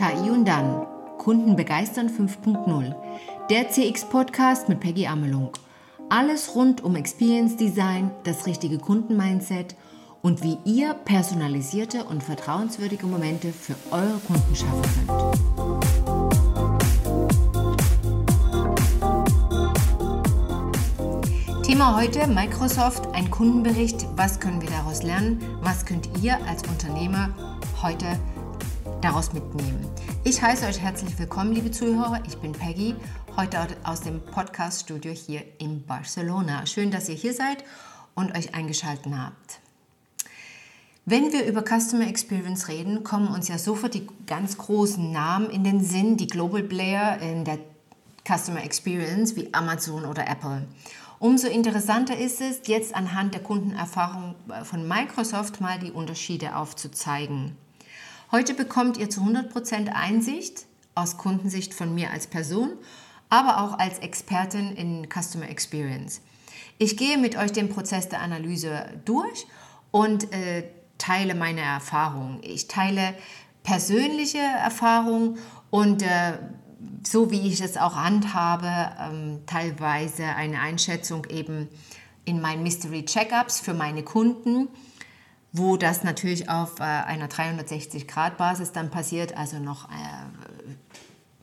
KI und dann. Kunden begeistern 5.0. Der CX-Podcast mit Peggy Amelung. Alles rund um Experience Design, das richtige Kundenmindset und wie ihr personalisierte und vertrauenswürdige Momente für eure Kunden schaffen könnt. Thema heute Microsoft, ein Kundenbericht. Was können wir daraus lernen? Was könnt ihr als Unternehmer heute daraus mitnehmen? Ich heiße euch herzlich willkommen, liebe Zuhörer. Ich bin Peggy, heute aus dem Podcast-Studio hier in Barcelona. Schön, dass ihr hier seid und euch eingeschaltet habt. Wenn wir über Customer Experience reden, kommen uns ja sofort die ganz großen Namen in den Sinn, die Global Player in der Customer Experience wie Amazon oder Apple. Umso interessanter ist es, jetzt anhand der Kundenerfahrung von Microsoft mal die Unterschiede aufzuzeigen. Heute bekommt ihr zu 100% Einsicht aus Kundensicht von mir als Person, aber auch als Expertin in Customer Experience. Ich gehe mit euch den Prozess der Analyse durch und äh, teile meine Erfahrungen. Ich teile persönliche Erfahrungen und äh, so wie ich es auch handhabe, ähm, teilweise eine Einschätzung eben in meinen Mystery Checkups für meine Kunden, wo das natürlich auf äh, einer 360-Grad-Basis dann passiert, also noch äh,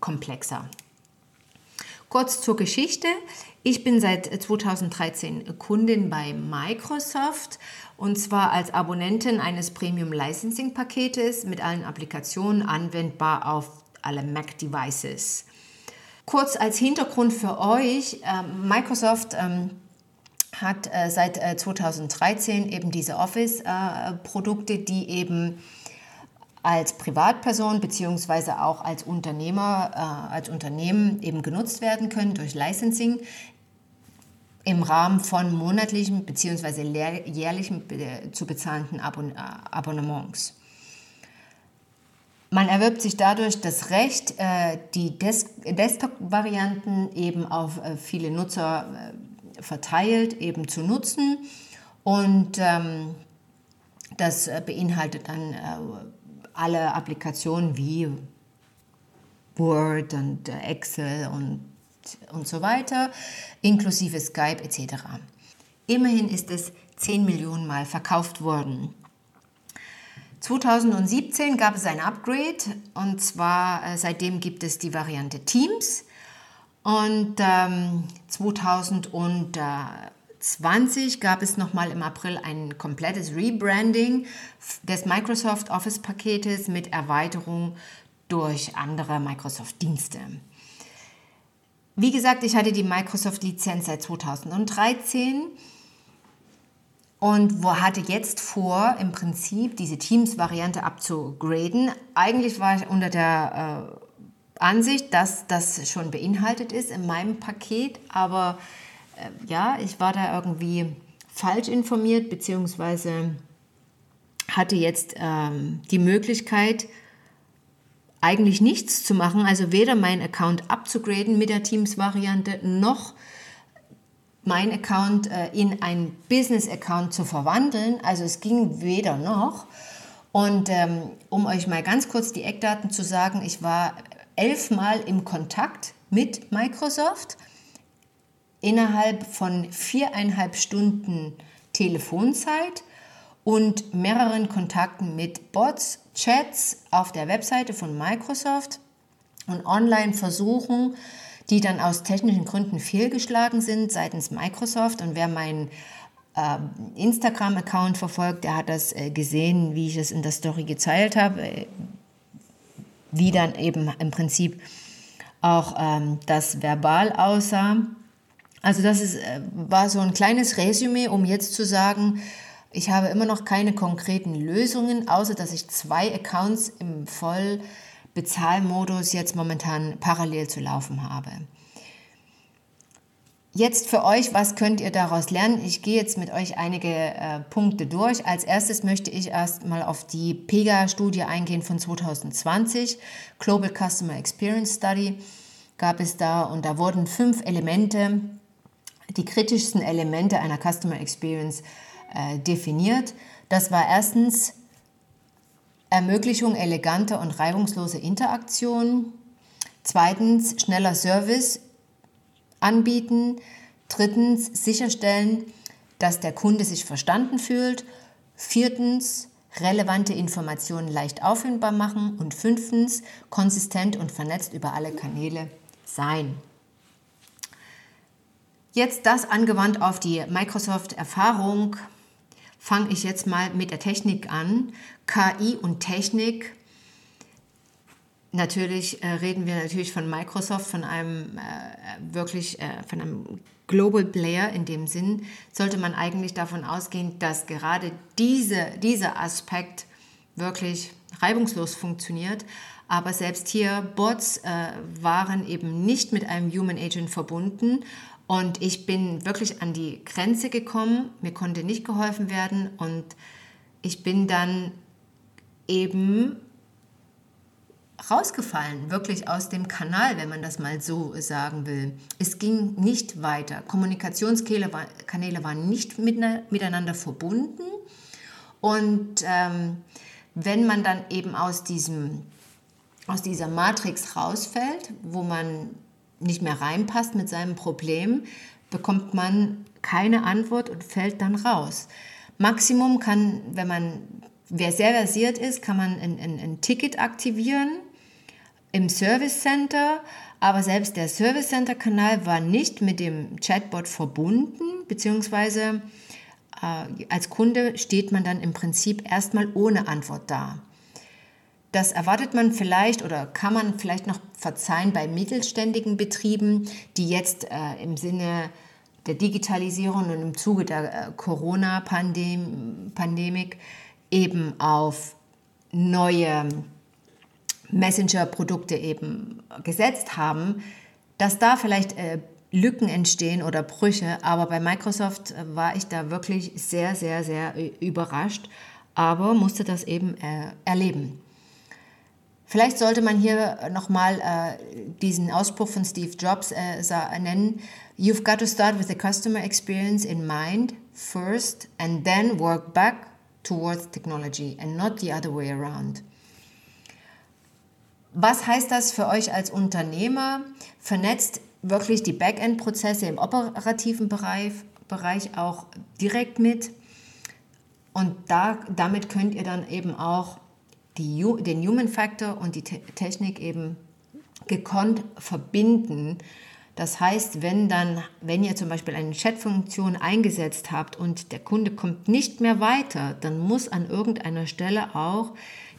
komplexer. Kurz zur Geschichte. Ich bin seit 2013 Kundin bei Microsoft und zwar als Abonnentin eines Premium Licensing Paketes mit allen Applikationen anwendbar auf alle Mac-Devices. Kurz als Hintergrund für euch, äh, Microsoft ähm, hat äh, seit äh, 2013 eben diese Office-Produkte, die eben als Privatperson bzw. auch als Unternehmer, äh, als Unternehmen eben genutzt werden können durch Licensing im Rahmen von monatlichen bzw. jährlichen äh, zu bezahlenden Abon äh, Abonnements. Man erwirbt sich dadurch das Recht, äh, die Desktop-Varianten eben auf viele Nutzer verteilt eben zu nutzen. Und ähm, das beinhaltet dann alle Applikationen wie Word und Excel und, und so weiter, inklusive Skype etc. Immerhin ist es 10 Millionen Mal verkauft worden. 2017 gab es ein Upgrade und zwar äh, seitdem gibt es die Variante Teams und ähm, 2020 gab es nochmal im April ein komplettes Rebranding des Microsoft Office Paketes mit Erweiterung durch andere Microsoft-Dienste. Wie gesagt, ich hatte die Microsoft-Lizenz seit 2013 und hatte jetzt vor, im Prinzip diese Teams-Variante abzugraden. Eigentlich war ich unter der äh, Ansicht, dass das schon beinhaltet ist in meinem Paket, aber äh, ja, ich war da irgendwie falsch informiert, beziehungsweise hatte jetzt ähm, die Möglichkeit, eigentlich nichts zu machen, also weder meinen Account abzugraden mit der Teams-Variante noch mein Account äh, in einen Business-Account zu verwandeln. Also es ging weder noch. Und ähm, um euch mal ganz kurz die Eckdaten zu sagen, ich war elfmal im Kontakt mit Microsoft innerhalb von viereinhalb Stunden Telefonzeit und mehreren Kontakten mit Bots, Chats auf der Webseite von Microsoft und Online-Versuchen, die dann aus technischen Gründen fehlgeschlagen sind seitens Microsoft. Und wer meinen äh, Instagram-Account verfolgt, der hat das äh, gesehen, wie ich es in der Story geteilt habe, äh, wie dann eben im Prinzip auch ähm, das verbal aussah. Also das ist, äh, war so ein kleines Resümee, um jetzt zu sagen, ich habe immer noch keine konkreten Lösungen, außer dass ich zwei Accounts im Voll Bezahlmodus jetzt momentan parallel zu laufen habe. Jetzt für euch, was könnt ihr daraus lernen? Ich gehe jetzt mit euch einige äh, Punkte durch. Als erstes möchte ich erstmal auf die PEGA-Studie eingehen von 2020, Global Customer Experience Study gab es da und da wurden fünf Elemente, die kritischsten Elemente einer Customer Experience äh, definiert. Das war erstens Ermöglichung eleganter und reibungsloser Interaktion. Zweitens, schneller Service anbieten. Drittens, sicherstellen, dass der Kunde sich verstanden fühlt. Viertens, relevante Informationen leicht auffindbar machen. Und fünftens, konsistent und vernetzt über alle Kanäle sein. Jetzt das angewandt auf die Microsoft-Erfahrung, fange ich jetzt mal mit der Technik an. KI und Technik. Natürlich äh, reden wir natürlich von Microsoft, von einem äh, wirklich äh, von einem Global Player in dem Sinn, sollte man eigentlich davon ausgehen, dass gerade diese, dieser Aspekt wirklich reibungslos funktioniert. Aber selbst hier, Bots äh, waren eben nicht mit einem Human Agent verbunden. Und ich bin wirklich an die Grenze gekommen, mir konnte nicht geholfen werden. Und ich bin dann eben rausgefallen, wirklich aus dem Kanal, wenn man das mal so sagen will. Es ging nicht weiter. Kommunikationskanäle waren nicht miteinander verbunden. Und ähm, wenn man dann eben aus, diesem, aus dieser Matrix rausfällt, wo man nicht mehr reinpasst mit seinem Problem, bekommt man keine Antwort und fällt dann raus. Maximum kann, wenn man, wer sehr versiert ist, kann man ein, ein, ein Ticket aktivieren im Service Center, aber selbst der Service Center Kanal war nicht mit dem Chatbot verbunden, beziehungsweise äh, als Kunde steht man dann im Prinzip erstmal ohne Antwort da. Das erwartet man vielleicht oder kann man vielleicht noch verzeihen bei mittelständigen Betrieben, die jetzt äh, im Sinne der Digitalisierung und im Zuge der äh, Corona-Pandemik eben auf neue Messenger-Produkte eben gesetzt haben, dass da vielleicht äh, Lücken entstehen oder Brüche. Aber bei Microsoft äh, war ich da wirklich sehr, sehr, sehr äh, überrascht, aber musste das eben äh, erleben. Vielleicht sollte man hier nochmal äh, diesen Ausspruch von Steve Jobs äh, nennen. You've got to start with the customer experience in mind first and then work back towards technology and not the other way around. Was heißt das für euch als Unternehmer? Vernetzt wirklich die Backend-Prozesse im operativen Bereich, Bereich auch direkt mit. Und da, damit könnt ihr dann eben auch die, den Human Factor und die Technik eben gekonnt verbinden. Das heißt, wenn dann, wenn ihr zum Beispiel eine Chat-Funktion eingesetzt habt und der Kunde kommt nicht mehr weiter, dann muss an irgendeiner Stelle auch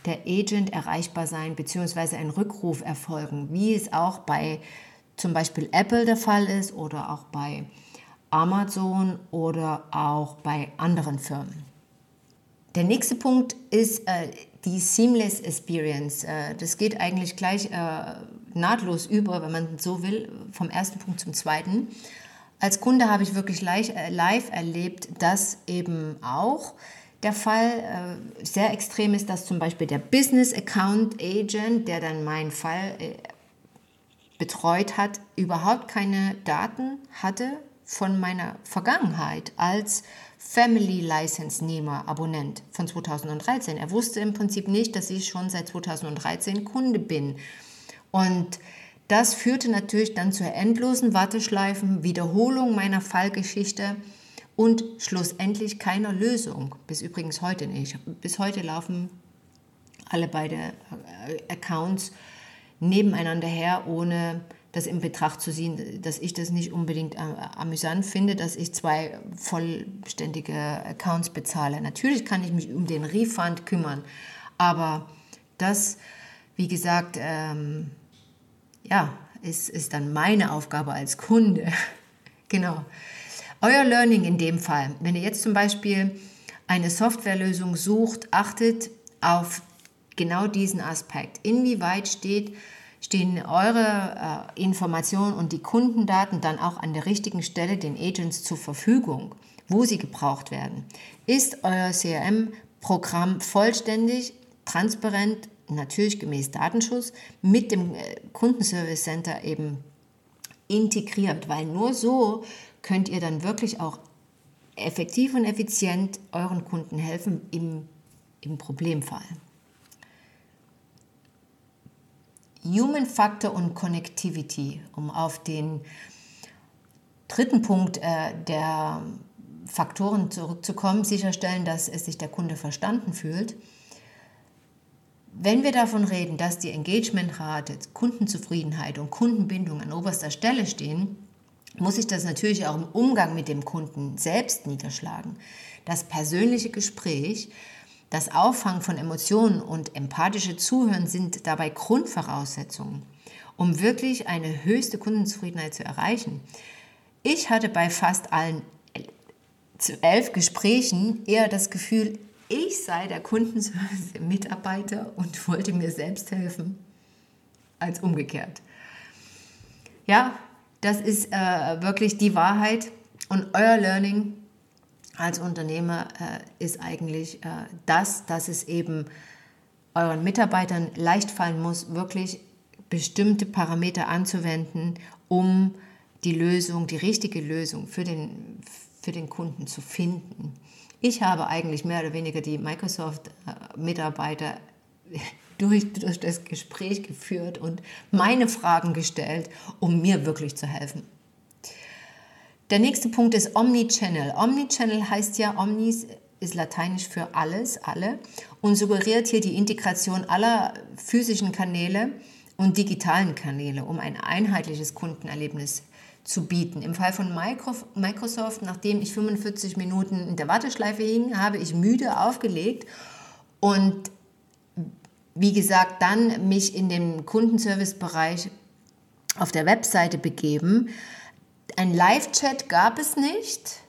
der Agent erreichbar sein, beziehungsweise ein Rückruf erfolgen, wie es auch bei zum Beispiel Apple der Fall ist oder auch bei Amazon oder auch bei anderen Firmen. Der nächste Punkt ist äh, die Seamless Experience. Äh, das geht eigentlich gleich äh, nahtlos über, wenn man so will, vom ersten Punkt zum zweiten. Als Kunde habe ich wirklich live, äh, live erlebt, dass eben auch der Fall äh, sehr extrem ist, dass zum Beispiel der Business Account Agent, der dann meinen Fall äh, betreut hat, überhaupt keine Daten hatte von meiner Vergangenheit als Family License Nehmer, Abonnent von 2013. Er wusste im Prinzip nicht, dass ich schon seit 2013 Kunde bin. Und das führte natürlich dann zu endlosen Warteschleifen, Wiederholung meiner Fallgeschichte und schlussendlich keiner Lösung. Bis übrigens heute nicht. Bis heute laufen alle beide äh, Accounts nebeneinander her, ohne das in Betracht zu ziehen, dass ich das nicht unbedingt äh, amüsant finde, dass ich zwei vollständige Accounts bezahle. Natürlich kann ich mich um den Refund kümmern, aber das, wie gesagt, ähm, ja, ist, ist dann meine Aufgabe als Kunde. genau. Euer Learning in dem Fall, wenn ihr jetzt zum Beispiel eine Softwarelösung sucht, achtet auf genau diesen Aspekt. Inwieweit steht, stehen eure äh, Informationen und die Kundendaten dann auch an der richtigen Stelle den Agents zur Verfügung, wo sie gebraucht werden? Ist euer CRM-Programm vollständig, transparent, natürlich gemäß Datenschutz, mit dem äh, Kundenservice Center eben integriert? Weil nur so könnt ihr dann wirklich auch effektiv und effizient euren Kunden helfen im, im Problemfall. Human Factor und Connectivity, um auf den dritten Punkt äh, der Faktoren zurückzukommen, sicherstellen, dass es sich der Kunde verstanden fühlt. Wenn wir davon reden, dass die Engagementrate, Kundenzufriedenheit und Kundenbindung an oberster Stelle stehen, muss sich das natürlich auch im Umgang mit dem Kunden selbst niederschlagen. Das persönliche Gespräch, das Auffangen von Emotionen und empathische Zuhören sind dabei Grundvoraussetzungen, um wirklich eine höchste Kundenzufriedenheit zu erreichen. Ich hatte bei fast allen elf Gesprächen eher das Gefühl, ich sei der Kundenservice-Mitarbeiter und wollte mir selbst helfen, als umgekehrt. Ja, das ist äh, wirklich die Wahrheit und euer Learning als Unternehmer äh, ist eigentlich äh, das, dass es eben euren Mitarbeitern leicht fallen muss, wirklich bestimmte Parameter anzuwenden, um die Lösung, die richtige Lösung für den, für den Kunden zu finden. Ich habe eigentlich mehr oder weniger die Microsoft-Mitarbeiter durch, durch das Gespräch geführt und meine Fragen gestellt, um mir wirklich zu helfen. Der nächste Punkt ist Omnichannel. Omnichannel heißt ja, Omnis ist lateinisch für alles, alle und suggeriert hier die Integration aller physischen Kanäle und digitalen Kanäle, um ein einheitliches Kundenerlebnis zu bieten. Im Fall von Microsoft, nachdem ich 45 Minuten in der Warteschleife hing, habe ich müde aufgelegt und wie gesagt, dann mich in den Kundenservice-Bereich auf der Webseite begeben. Ein Live-Chat gab es nicht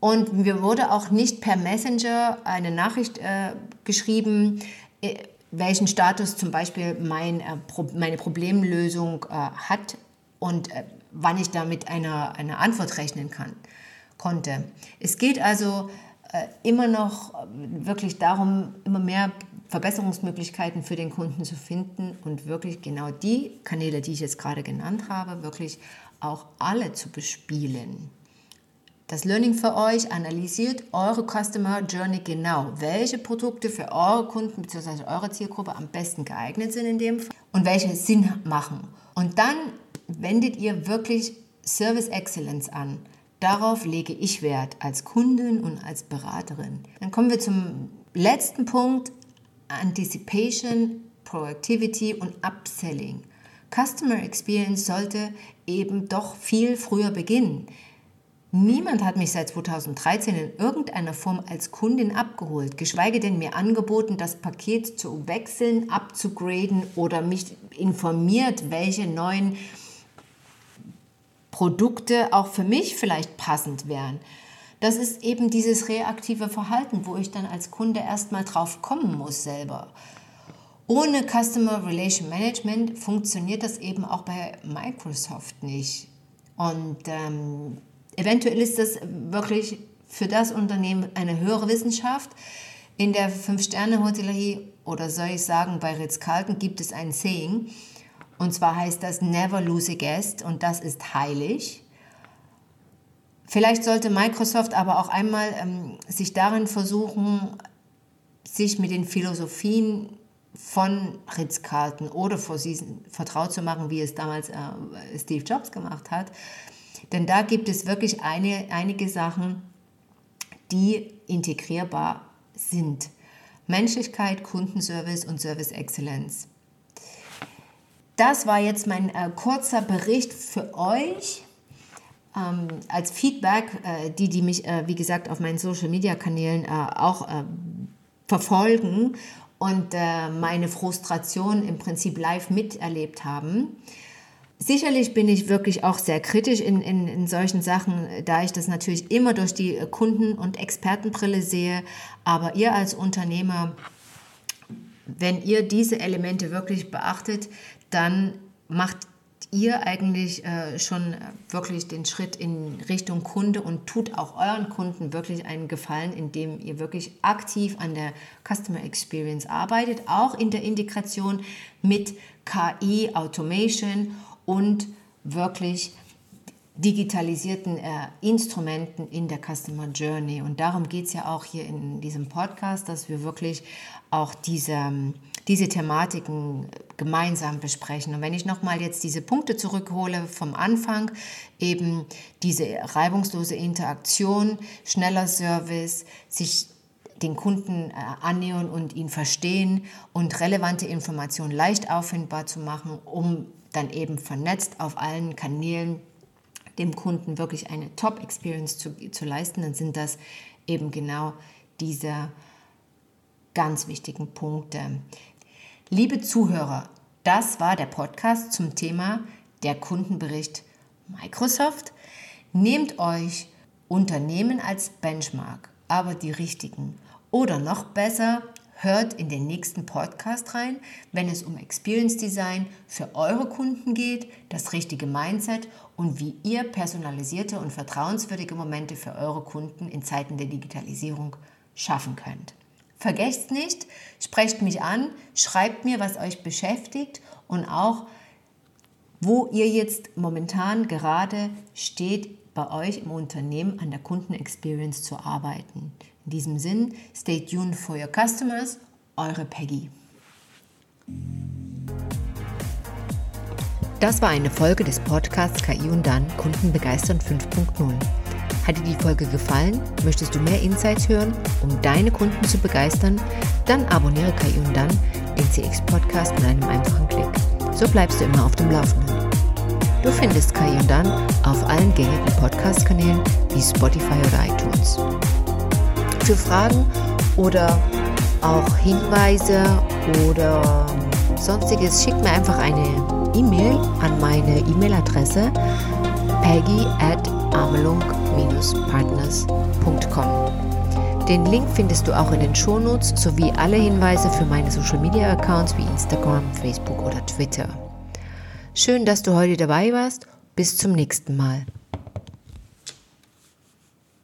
und mir wurde auch nicht per Messenger eine Nachricht äh, geschrieben, äh, welchen Status zum Beispiel mein, äh, Pro meine Problemlösung äh, hat und äh, wann ich damit einer, einer Antwort rechnen kann, konnte. Es geht also äh, immer noch wirklich darum, immer mehr Verbesserungsmöglichkeiten für den Kunden zu finden und wirklich genau die Kanäle, die ich jetzt gerade genannt habe, wirklich auch alle zu bespielen. Das Learning für euch analysiert eure Customer Journey genau, welche Produkte für eure Kunden bzw. eure Zielgruppe am besten geeignet sind in dem Fall und welche Sinn machen. Und dann wendet ihr wirklich Service Excellence an. Darauf lege ich Wert als Kundin und als Beraterin. Dann kommen wir zum letzten Punkt, Anticipation, Proactivity und Upselling. Customer Experience sollte eben doch viel früher beginnen. Niemand hat mich seit 2013 in irgendeiner Form als Kundin abgeholt, geschweige denn mir angeboten, das Paket zu wechseln, abzugraden oder mich informiert, welche neuen Produkte auch für mich vielleicht passend wären. Das ist eben dieses reaktive Verhalten, wo ich dann als Kunde erstmal drauf kommen muss selber. Ohne Customer Relation Management funktioniert das eben auch bei Microsoft nicht. Und ähm, eventuell ist das wirklich für das Unternehmen eine höhere Wissenschaft. In der Fünf-Sterne-Hotellerie oder soll ich sagen, bei Ritz-Carlton gibt es ein Saying. Und zwar heißt das Never lose a guest und das ist heilig. Vielleicht sollte Microsoft aber auch einmal ähm, sich darin versuchen, sich mit den Philosophien von Ritz-Carlton oder Four Seasons vertraut zu machen, wie es damals äh, Steve Jobs gemacht hat. Denn da gibt es wirklich eine, einige Sachen, die integrierbar sind. Menschlichkeit, Kundenservice und Service Excellence. Das war jetzt mein äh, kurzer Bericht für euch ähm, als Feedback, äh, die, die mich, äh, wie gesagt, auf meinen Social-Media-Kanälen äh, auch äh, verfolgen und äh, meine Frustration im Prinzip live miterlebt haben. Sicherlich bin ich wirklich auch sehr kritisch in, in, in solchen Sachen, da ich das natürlich immer durch die Kunden- und Expertenbrille sehe. Aber ihr als Unternehmer, wenn ihr diese Elemente wirklich beachtet, dann macht ihr eigentlich äh, schon wirklich den Schritt in Richtung Kunde und tut auch euren Kunden wirklich einen Gefallen, indem ihr wirklich aktiv an der Customer Experience arbeitet, auch in der Integration mit KI, Automation und wirklich digitalisierten äh, Instrumenten in der Customer Journey. Und darum geht es ja auch hier in diesem Podcast, dass wir wirklich auch diese, diese Thematiken gemeinsam besprechen. Und wenn ich nochmal jetzt diese Punkte zurückhole vom Anfang, eben diese reibungslose Interaktion, schneller Service, sich den Kunden äh, annähern und ihn verstehen und relevante Informationen leicht auffindbar zu machen, um dann eben vernetzt auf allen Kanälen dem Kunden wirklich eine Top-Experience zu, zu leisten, dann sind das eben genau diese ganz wichtigen Punkte. Liebe Zuhörer, das war der Podcast zum Thema der Kundenbericht Microsoft. Nehmt euch Unternehmen als Benchmark, aber die richtigen. Oder noch besser, hört in den nächsten Podcast rein, wenn es um Experience Design für eure Kunden geht, das richtige Mindset und wie ihr personalisierte und vertrauenswürdige Momente für eure Kunden in Zeiten der Digitalisierung schaffen könnt. Vergesst nicht, sprecht mich an, schreibt mir, was euch beschäftigt und auch, wo ihr jetzt momentan gerade steht, bei euch im Unternehmen an der Kundenexperience zu arbeiten. In diesem Sinn, stay tuned for your customers, eure Peggy. Das war eine Folge des Podcasts KI und dann Kunden begeistern 5.0. Hat dir die Folge gefallen? Möchtest du mehr Insights hören, um deine Kunden zu begeistern? Dann abonniere KI und dann den CX Podcast mit einem einfachen Klick. So bleibst du immer auf dem Laufenden. Du findest KI und dann auf allen gängigen Podcast-Kanälen wie Spotify oder iTunes. Für Fragen oder auch Hinweise oder sonstiges, schick mir einfach eine E-Mail an meine E-Mail-Adresse peggy at amelung-partners.com. Den Link findest du auch in den Shownotes sowie alle Hinweise für meine Social-Media-Accounts wie Instagram, Facebook oder Twitter. Schön, dass du heute dabei warst. Bis zum nächsten Mal.